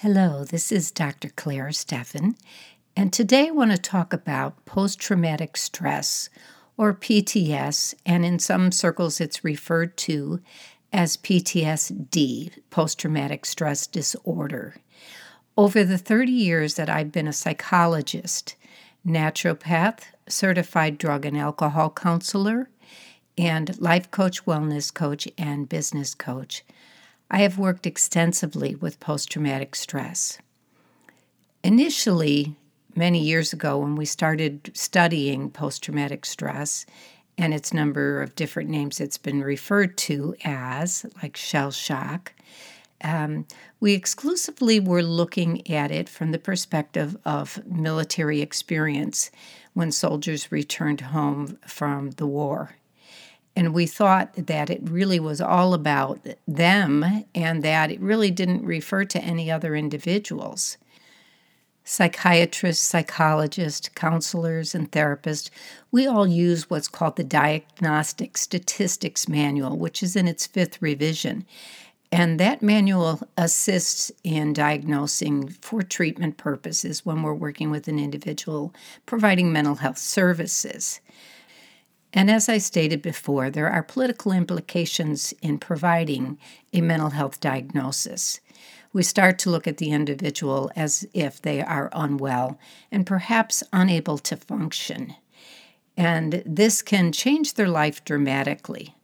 Hello, this is Dr. Clare Steffen, and today I want to talk about post traumatic stress, or PTS, and in some circles it's referred to as PTSD, post traumatic stress disorder. Over the 30 years that I've been a psychologist, naturopath, certified drug and alcohol counselor, and life coach, wellness coach, and business coach, I have worked extensively with post traumatic stress. Initially, many years ago, when we started studying post traumatic stress and its number of different names it's been referred to as, like shell shock, um, we exclusively were looking at it from the perspective of military experience when soldiers returned home from the war and we thought that it really was all about them and that it really didn't refer to any other individuals. Psychiatrists, psychologists, counselors, and therapists, we all use what's called the Diagnostic Statistics Manual, which is in its fifth revision. And that manual assists in diagnosing for treatment purposes when we're working with an individual providing mental health services. And as I stated before, there are political implications in providing a mental health diagnosis. We start to look at the individual as if they are unwell and perhaps unable to function. And this can change their life dramatically.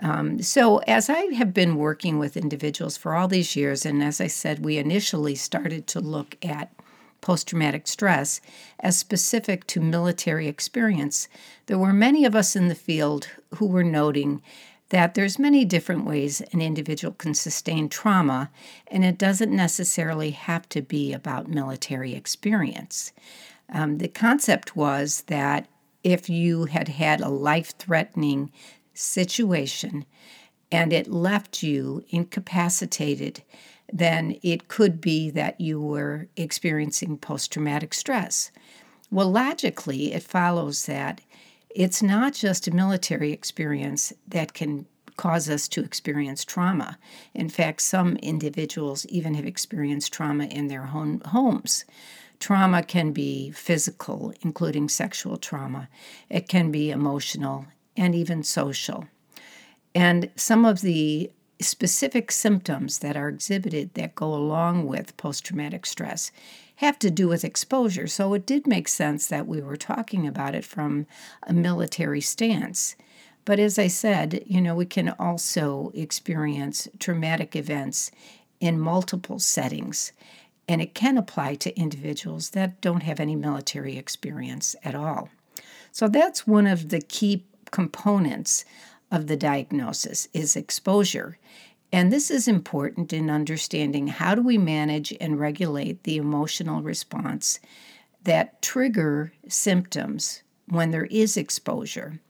Um, so, as I have been working with individuals for all these years, and as I said, we initially started to look at post traumatic stress as specific to military experience, there were many of us in the field who were noting that there's many different ways an individual can sustain trauma and it doesn't necessarily have to be about military experience. Um, the concept was that if you had had a life threatening situation and it left you incapacitated then it could be that you were experiencing post traumatic stress. Well, logically, it follows that it's not just a military experience that can cause us to experience trauma. In fact, some individuals even have experienced trauma in their own homes. Trauma can be physical, including sexual trauma, it can be emotional, and even social. And some of the specific symptoms that are exhibited that go along with post traumatic stress have to do with exposure. So it did make sense that we were talking about it from a military stance. But as I said, you know, we can also experience traumatic events in multiple settings. And it can apply to individuals that don't have any military experience at all. So that's one of the key components of the diagnosis is exposure. And this is important in understanding how do we manage and regulate the emotional response that trigger symptoms when there is exposure.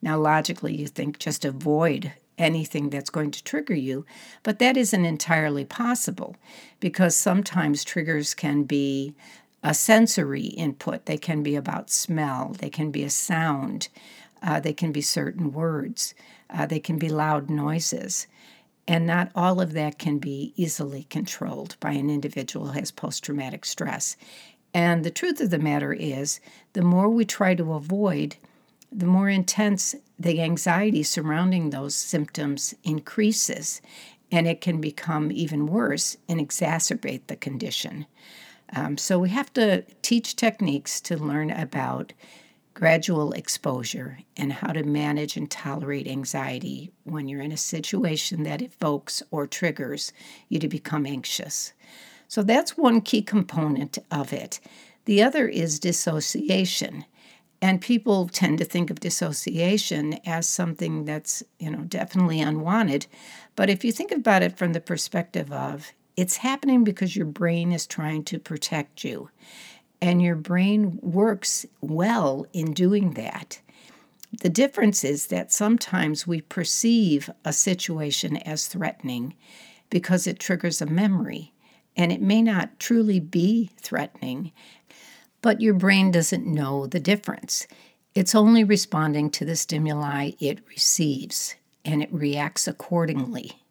Now, logically, you think just avoid anything that's going to trigger you, but that isn't entirely possible because sometimes triggers can be a sensory input. They can be about smell, they can be a sound, uh, they can be certain words, uh, they can be loud noises. And not all of that can be easily controlled by an individual who has post traumatic stress. And the truth of the matter is, the more we try to avoid, the more intense the anxiety surrounding those symptoms increases, and it can become even worse and exacerbate the condition. Um, so, we have to teach techniques to learn about gradual exposure and how to manage and tolerate anxiety when you're in a situation that evokes or triggers you to become anxious. So that's one key component of it. The other is dissociation. And people tend to think of dissociation as something that's, you know, definitely unwanted. But if you think about it from the perspective of it's happening because your brain is trying to protect you and your brain works well in doing that. The difference is that sometimes we perceive a situation as threatening because it triggers a memory, and it may not truly be threatening, but your brain doesn't know the difference. It's only responding to the stimuli it receives, and it reacts accordingly.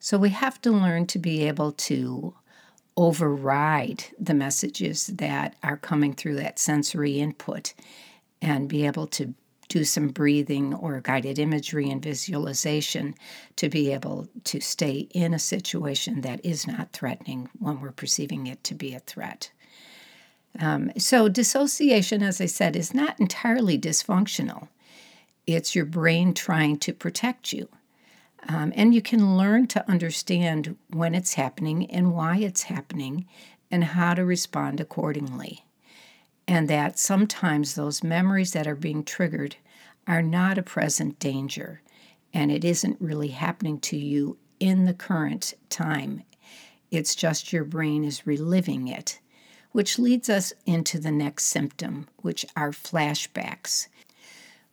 So we have to learn to be able to override the messages that are coming through that sensory input and be able to do some breathing or guided imagery and visualization to be able to stay in a situation that is not threatening when we're perceiving it to be a threat. Um, so, dissociation, as I said, is not entirely dysfunctional. It's your brain trying to protect you. Um, and you can learn to understand when it's happening and why it's happening and how to respond accordingly. And that sometimes those memories that are being triggered are not a present danger and it isn't really happening to you in the current time. It's just your brain is reliving it, which leads us into the next symptom, which are flashbacks.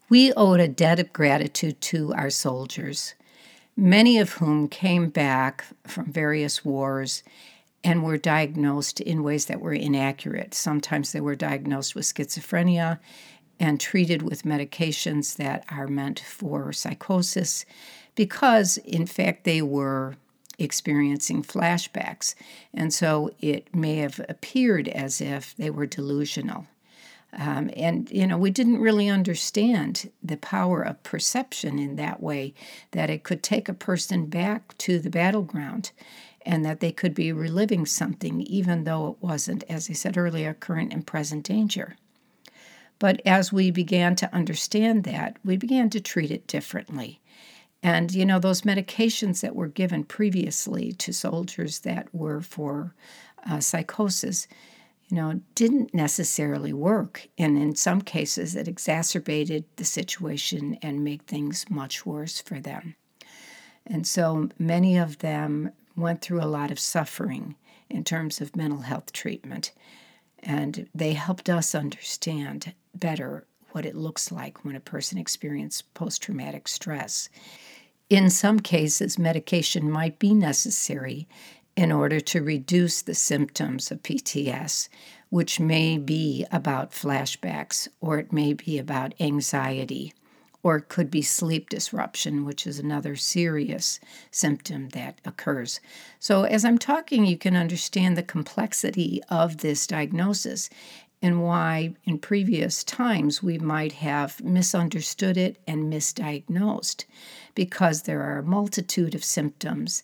We owed a debt of gratitude to our soldiers many of whom came back from various wars and were diagnosed in ways that were inaccurate. Sometimes they were diagnosed with schizophrenia and treated with medications that are meant for psychosis because, in fact, they were experiencing flashbacks. And so it may have appeared as if they were delusional. Um, and, you know, we didn't really understand the power of perception in that way, that it could take a person back to the battleground and that they could be reliving something, even though it wasn't, as I said earlier, current and present danger. But as we began to understand that, we began to treat it differently. And, you know, those medications that were given previously to soldiers that were for uh, psychosis, you know, didn't necessarily work. And in some cases, it exacerbated the situation and made things much worse for them. And so many of them went through a lot of suffering in terms of mental health treatment. And they helped us understand better what it looks like when a person experiences post traumatic stress. In some cases, medication might be necessary in order to reduce the symptoms of PTS, which may be about flashbacks or it may be about anxiety or it could be sleep disruption, which is another serious symptom that occurs. So, as I'm talking, you can understand the complexity of this diagnosis and why in previous times we might have misunderstood it and misdiagnosed because there are a multitude of symptoms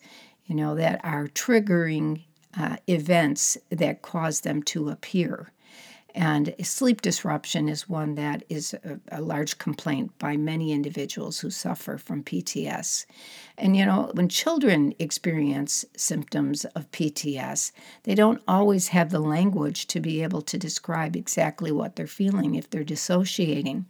you know, that are triggering uh, events that cause them to appear. And sleep disruption is one that is a, a, large complaint by many individuals who suffer from PTS. And you know, when children experience symptoms of PTS, they don't always have the language to be able to describe exactly what they're feeling if they're dissociating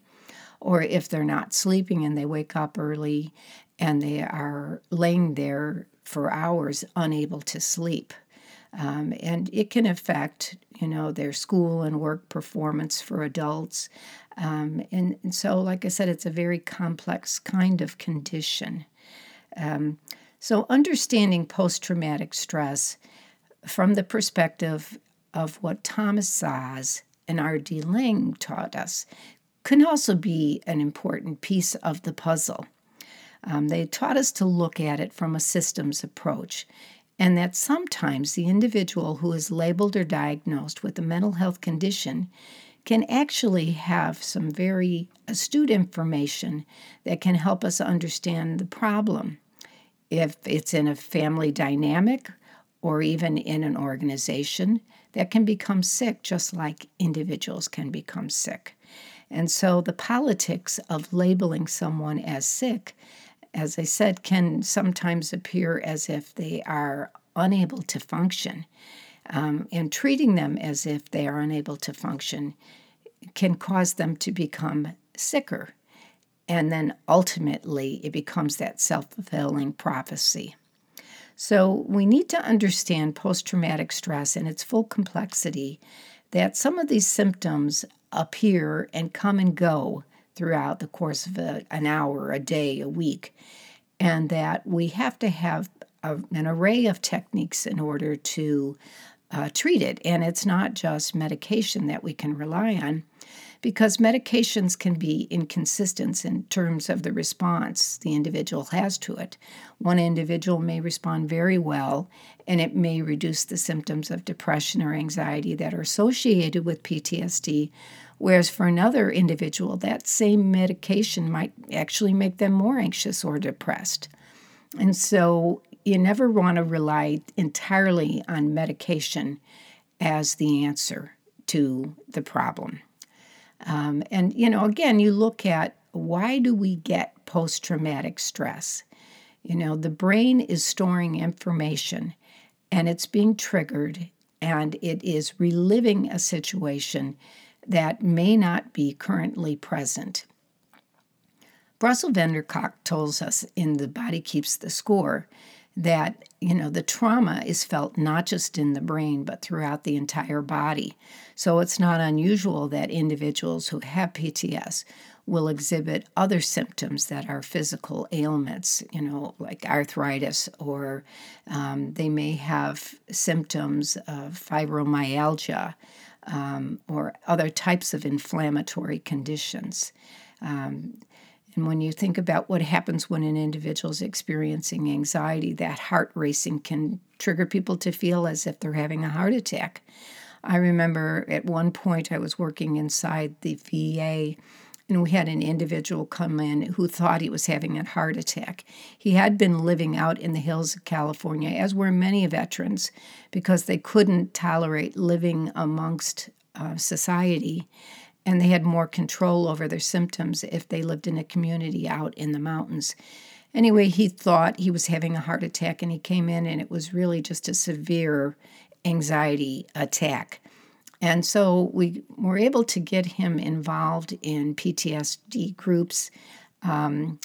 or if they're not sleeping and they wake up early and they are laying there for hours unable to sleep. Um, and it can affect, you know, their school and work performance for adults. Um, and, and, so, like I said, it's a very complex kind of condition. Um, so, understanding post traumatic stress from the perspective of what Thomas Szasz and R.D. Laing taught us can also be an important piece of the puzzle. Um, they taught us to look at it from a systems approach, and that sometimes the individual who is labeled or diagnosed with a mental health condition can actually have some very astute information that can help us understand the problem. If it's in a family dynamic or even in an organization that can become sick, just like individuals can become sick. And so the politics of labeling someone as sick as I said, can sometimes appear as if they are unable to function. Um, and treating them as if they are unable to function can cause them to become sicker. And then ultimately, it becomes that self fulfilling prophecy. So, we need to understand post traumatic stress in its full complexity that some of these symptoms appear and come and go throughout the course of a, an hour, a day, a week, and that we have to have a, an array of techniques in order to uh, treat it. And it's not just medication that we can rely on, because medications can be inconsistent in terms of the response the individual has to it. One individual may respond very well, and it may reduce the symptoms of depression or anxiety that are associated with PTSD, whereas for another individual, that same medication might actually make them more anxious or depressed. And so you never want to rely entirely on medication as the answer to the problem. Um, and, you know, again, you look at why do we get post traumatic stress? You know, the brain is storing information and it's being triggered and it is reliving a situation that may not be currently present. Bessel van der Kolk tells us in The Body Keeps the Score that you know the trauma is felt not just in the brain but throughout the entire body so it's not unusual that individuals who have pts will exhibit other symptoms that are physical ailments you know like arthritis or um, they may have symptoms of fibromyalgia um, or other types of inflammatory conditions um, and when you think about what happens when an individual is experiencing anxiety, that heart racing can trigger people to feel as if they're having a heart attack. I remember at one point I was working inside the VA and we had an individual come in who thought he was having a heart attack. He had been living out in the hills of California, as were many veterans, because they couldn't tolerate living amongst uh, society and they had more control over their symptoms if they lived in a community out in the mountains. Anyway, he thought he was having a heart attack and he came in and it was really just a severe anxiety attack. And so we were able to get him involved in PTSD groups. Um,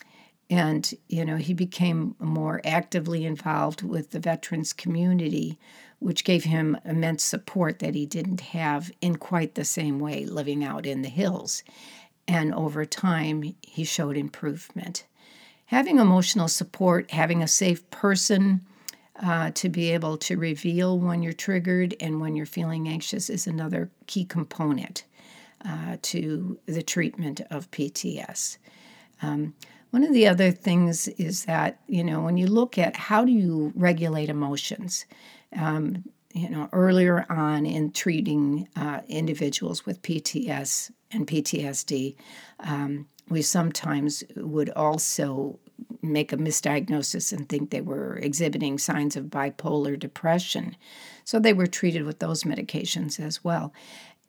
and, you know, he became more actively involved with the veterans community which gave him immense support that he didn't have in quite the same way living out in the hills. And over time, he showed improvement. Having emotional support, having a safe person uh, to be able to reveal when you're triggered and when you're feeling anxious is another key component uh, to the treatment of PTS. Um, one of the other things is that, you know, when you look at how do you regulate emotions, um, you know, earlier on in treating uh, individuals with PTS and PTSD, um, we sometimes would also make a misdiagnosis and think they were exhibiting signs of bipolar depression. So they were treated with those medications as well.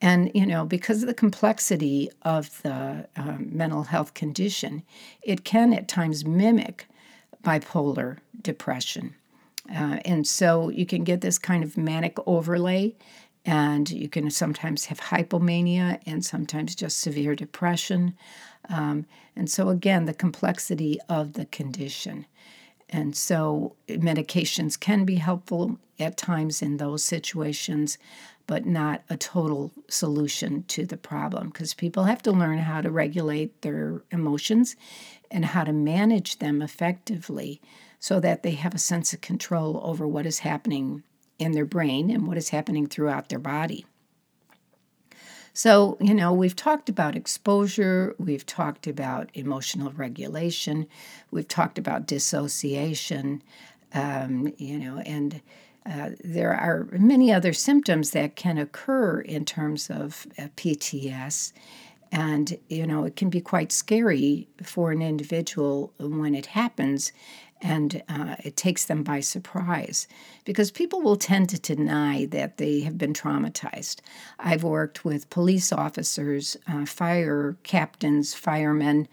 And, you know, because of the complexity of the um, mental health condition, it can at times mimic bipolar depression. Uh, and so you can get this kind of manic overlay, and you can sometimes have hypomania and sometimes just severe depression. Um, and so, again, the complexity of the condition. And so, medications can be helpful at times in those situations, but not a total solution to the problem because people have to learn how to regulate their emotions and how to manage them effectively so that they have a sense of control over what is happening in their brain and what is happening throughout their body. So, you know, we've talked about exposure, we've talked about emotional regulation, we've talked about dissociation, um, you know, and uh, there are many other symptoms that can occur in terms of uh, PTS. And, you know, it can be quite scary for an individual when it happens and uh, it takes them by surprise because people will tend to deny that they have been traumatized. I've worked with police officers, uh, fire captains, firemen,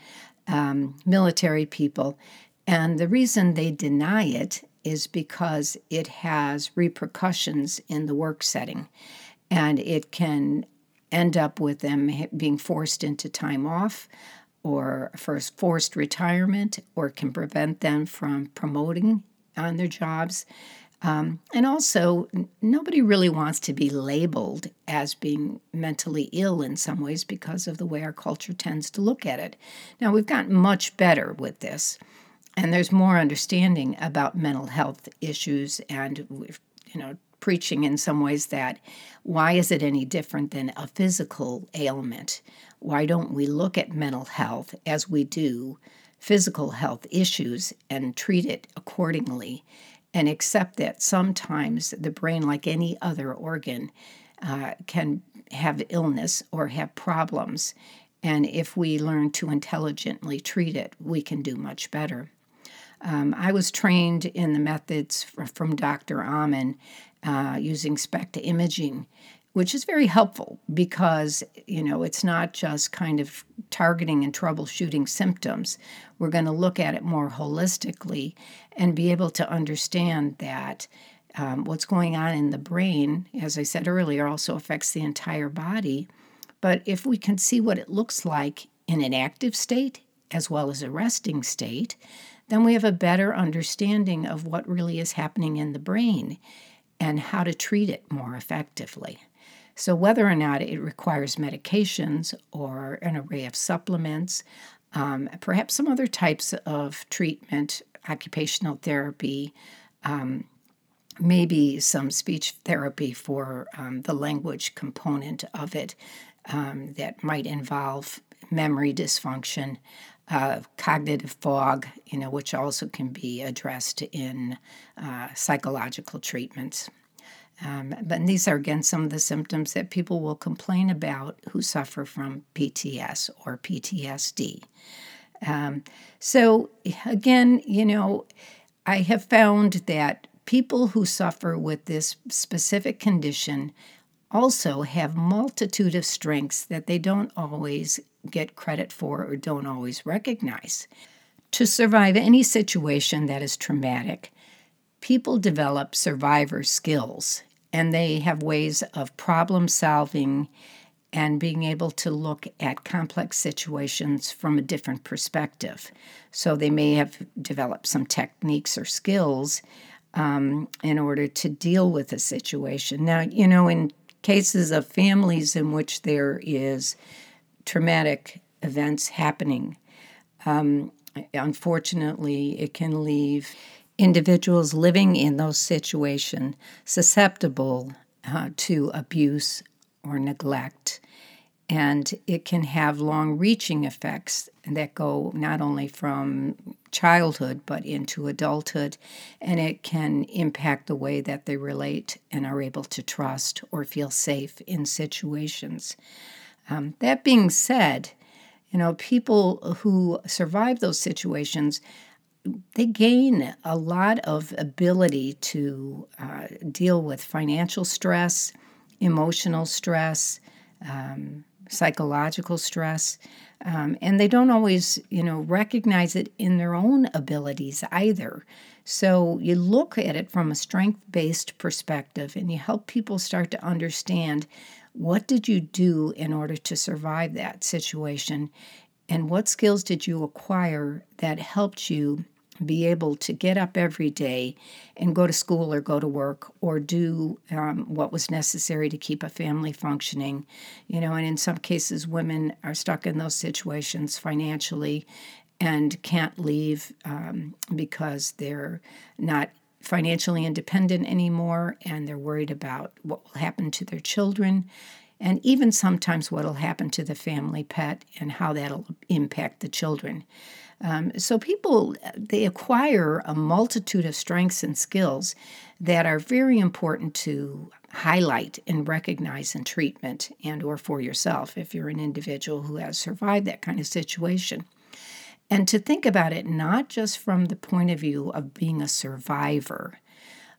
um, military people, and the reason they deny it is because it has repercussions in the work setting and it can end up with them being forced into time off or first forced retirement or can prevent them from promoting on their jobs. Um, and also, nobody really wants to be labeled as being mentally ill in some ways because of the way our culture tends to look at it. Now, we've gotten much better with this, and there's more understanding about mental health issues, and we've, you know, preaching in some ways that why is it any different than a physical ailment? Why don't we look at mental health as we do physical health issues and treat it accordingly and accept that sometimes the brain, like any other organ, uh, can have illness or have problems. And if we learn to intelligently treat it, we can do much better. Um, I was trained in the methods from Dr. Amen uh, using SPECT imaging, which is very helpful because you know it's not just kind of targeting and troubleshooting symptoms. We're going to look at it more holistically and be able to understand that um, what's going on in the brain, as I said earlier, also affects the entire body. But if we can see what it looks like in an active state as well as a resting state, then we have a better understanding of what really is happening in the brain and how to treat it more effectively. So, whether or not it requires medications or an array of supplements, um, perhaps some other types of treatment, occupational therapy, um, maybe some speech therapy for um, the language component of it um, that might involve memory dysfunction, uh, cognitive fog, you know, which also can be addressed in uh, psychological treatments. Um, but these are again some of the symptoms that people will complain about who suffer from PTS or PTSD. Um, so again, you know, I have found that people who suffer with this specific condition also have multitude of strengths that they don't always get credit for or don't always recognize. To survive any situation that is traumatic, people develop survivor skills and they have ways of problem solving and being able to look at complex situations from a different perspective. So they may have developed some techniques or skills um, in order to deal with a situation. Now, you know, in cases of families in which there is traumatic events happening, um, unfortunately, it can leave individuals living in those situations susceptible uh, to abuse or neglect. And it can have long reaching effects that go not only from childhood but into adulthood. And it can impact the way that they relate and are able to trust or feel safe in situations. Um, that being said, you know, people who survive those situations they gain a lot of ability to uh, deal with financial stress, emotional stress, um, psychological stress, um, and they don't always, you know, recognize it in their own abilities either. So you look at it from a strength-based perspective, and you help people start to understand what did you do in order to survive that situation, and what skills did you acquire that helped you be able to get up every day and go to school or go to work or do um, what was necessary to keep a family functioning. You know, and in some cases, women are stuck in those situations financially and can't leave um, because they're not financially independent anymore and they're worried about what will happen to their children and even sometimes what will happen to the family pet and how that'll impact the children. Um, so people they acquire a multitude of strengths and skills that are very important to highlight and recognize in treatment and or for yourself if you're an individual who has survived that kind of situation. And to think about it not just from the point of view of being a survivor,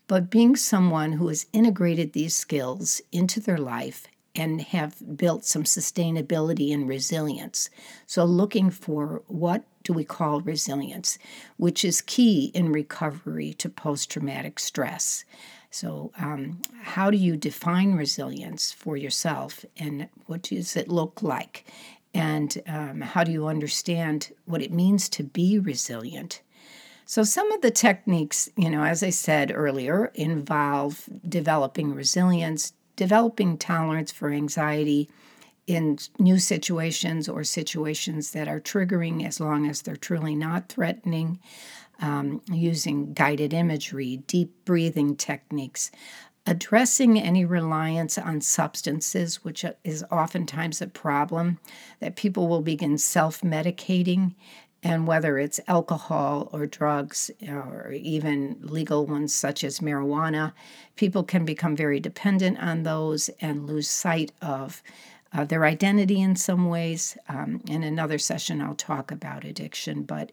but being someone who has integrated these skills into their life and have built some sustainability and resilience. So, looking for what do we call resilience, which is key in recovery to post traumatic stress. So, um, how do you define resilience for yourself, and what does it look like? And um, how do you understand what it means to be resilient? So, some of the techniques, you know, as I said earlier, involve developing resilience, developing tolerance for anxiety in new situations or situations that are triggering as long as they're truly not threatening, um, using guided imagery, deep breathing techniques, addressing any reliance on substances, which is oftentimes a problem, that people will begin self medicating, and whether it's alcohol or drugs or even legal ones such as marijuana, people can become very dependent on those and lose sight of uh, their identity in some ways. Um, in another session, I'll talk about addiction, but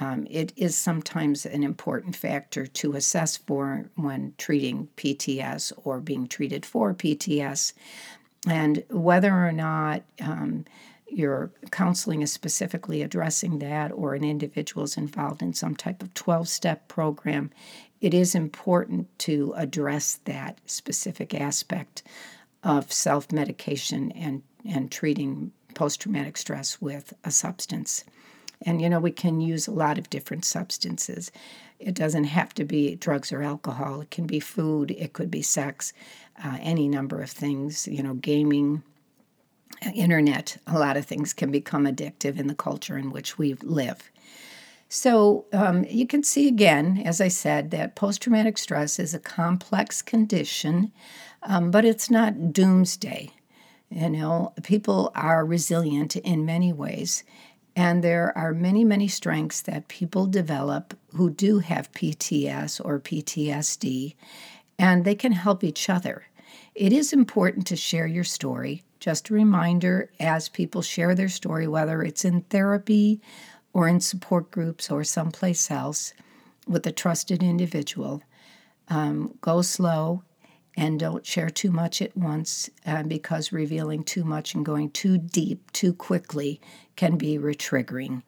um, it is sometimes an important factor to assess for when treating PTS or being treated for PTS. And whether or not um, your counseling is specifically addressing that or an individual is involved in some type of 12 step program, it is important to address that specific aspect of self medication and, and treating post traumatic stress with a substance. And you know, we can use a lot of different substances. It doesn't have to be drugs or alcohol, it can be food, it could be sex, uh, any number of things, you know, gaming. Internet, a lot of things can become addictive in the culture in which we live. So, um, you can see again, as I said, that post traumatic stress is a complex condition um, but it's not doomsday. You know, people are resilient in many ways. And there are many, many strengths that people develop who do have PTS or PTSD, and they can help each other. It is important to share your story. Just a reminder as people share their story, whether it's in therapy or in support groups or someplace else with a trusted individual, um, go slow and don't share too much at once uh, because revealing too much and going too deep too quickly can be retriggering.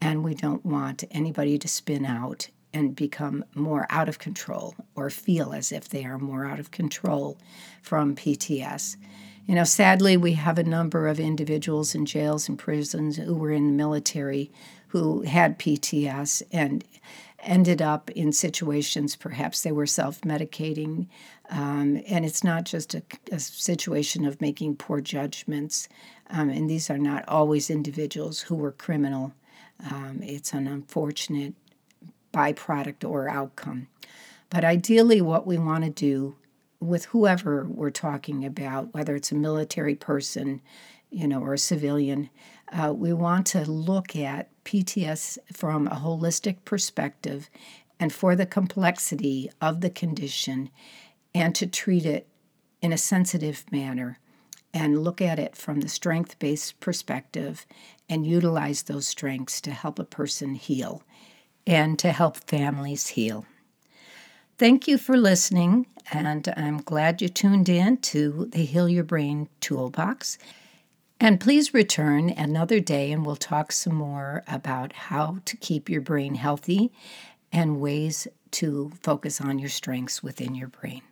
And we don't want anybody to spin out and become more out of control or feel as if they are more out of control from PTS. You know, sadly, we have a number of individuals in jails and prisons who were in the military who had PTS and ended up in situations perhaps they were self medicating. Um, and it's not just a, a, situation of making poor judgments. Um, and these are not always individuals who were criminal. Um, it's an unfortunate byproduct or outcome. But ideally, what we want to do with whoever we're talking about, whether it's a military person, you know, or a civilian, uh, we want to look at PTS from a holistic perspective and for the complexity of the condition and to treat it in a sensitive manner and look at it from the strength based perspective and utilize those strengths to help a person heal and to help families heal. Thank you for listening, and I'm glad you tuned in to the Heal Your Brain Toolbox. And please return another day and we'll talk some more about how to keep your brain healthy and ways to focus on your strengths within your brain.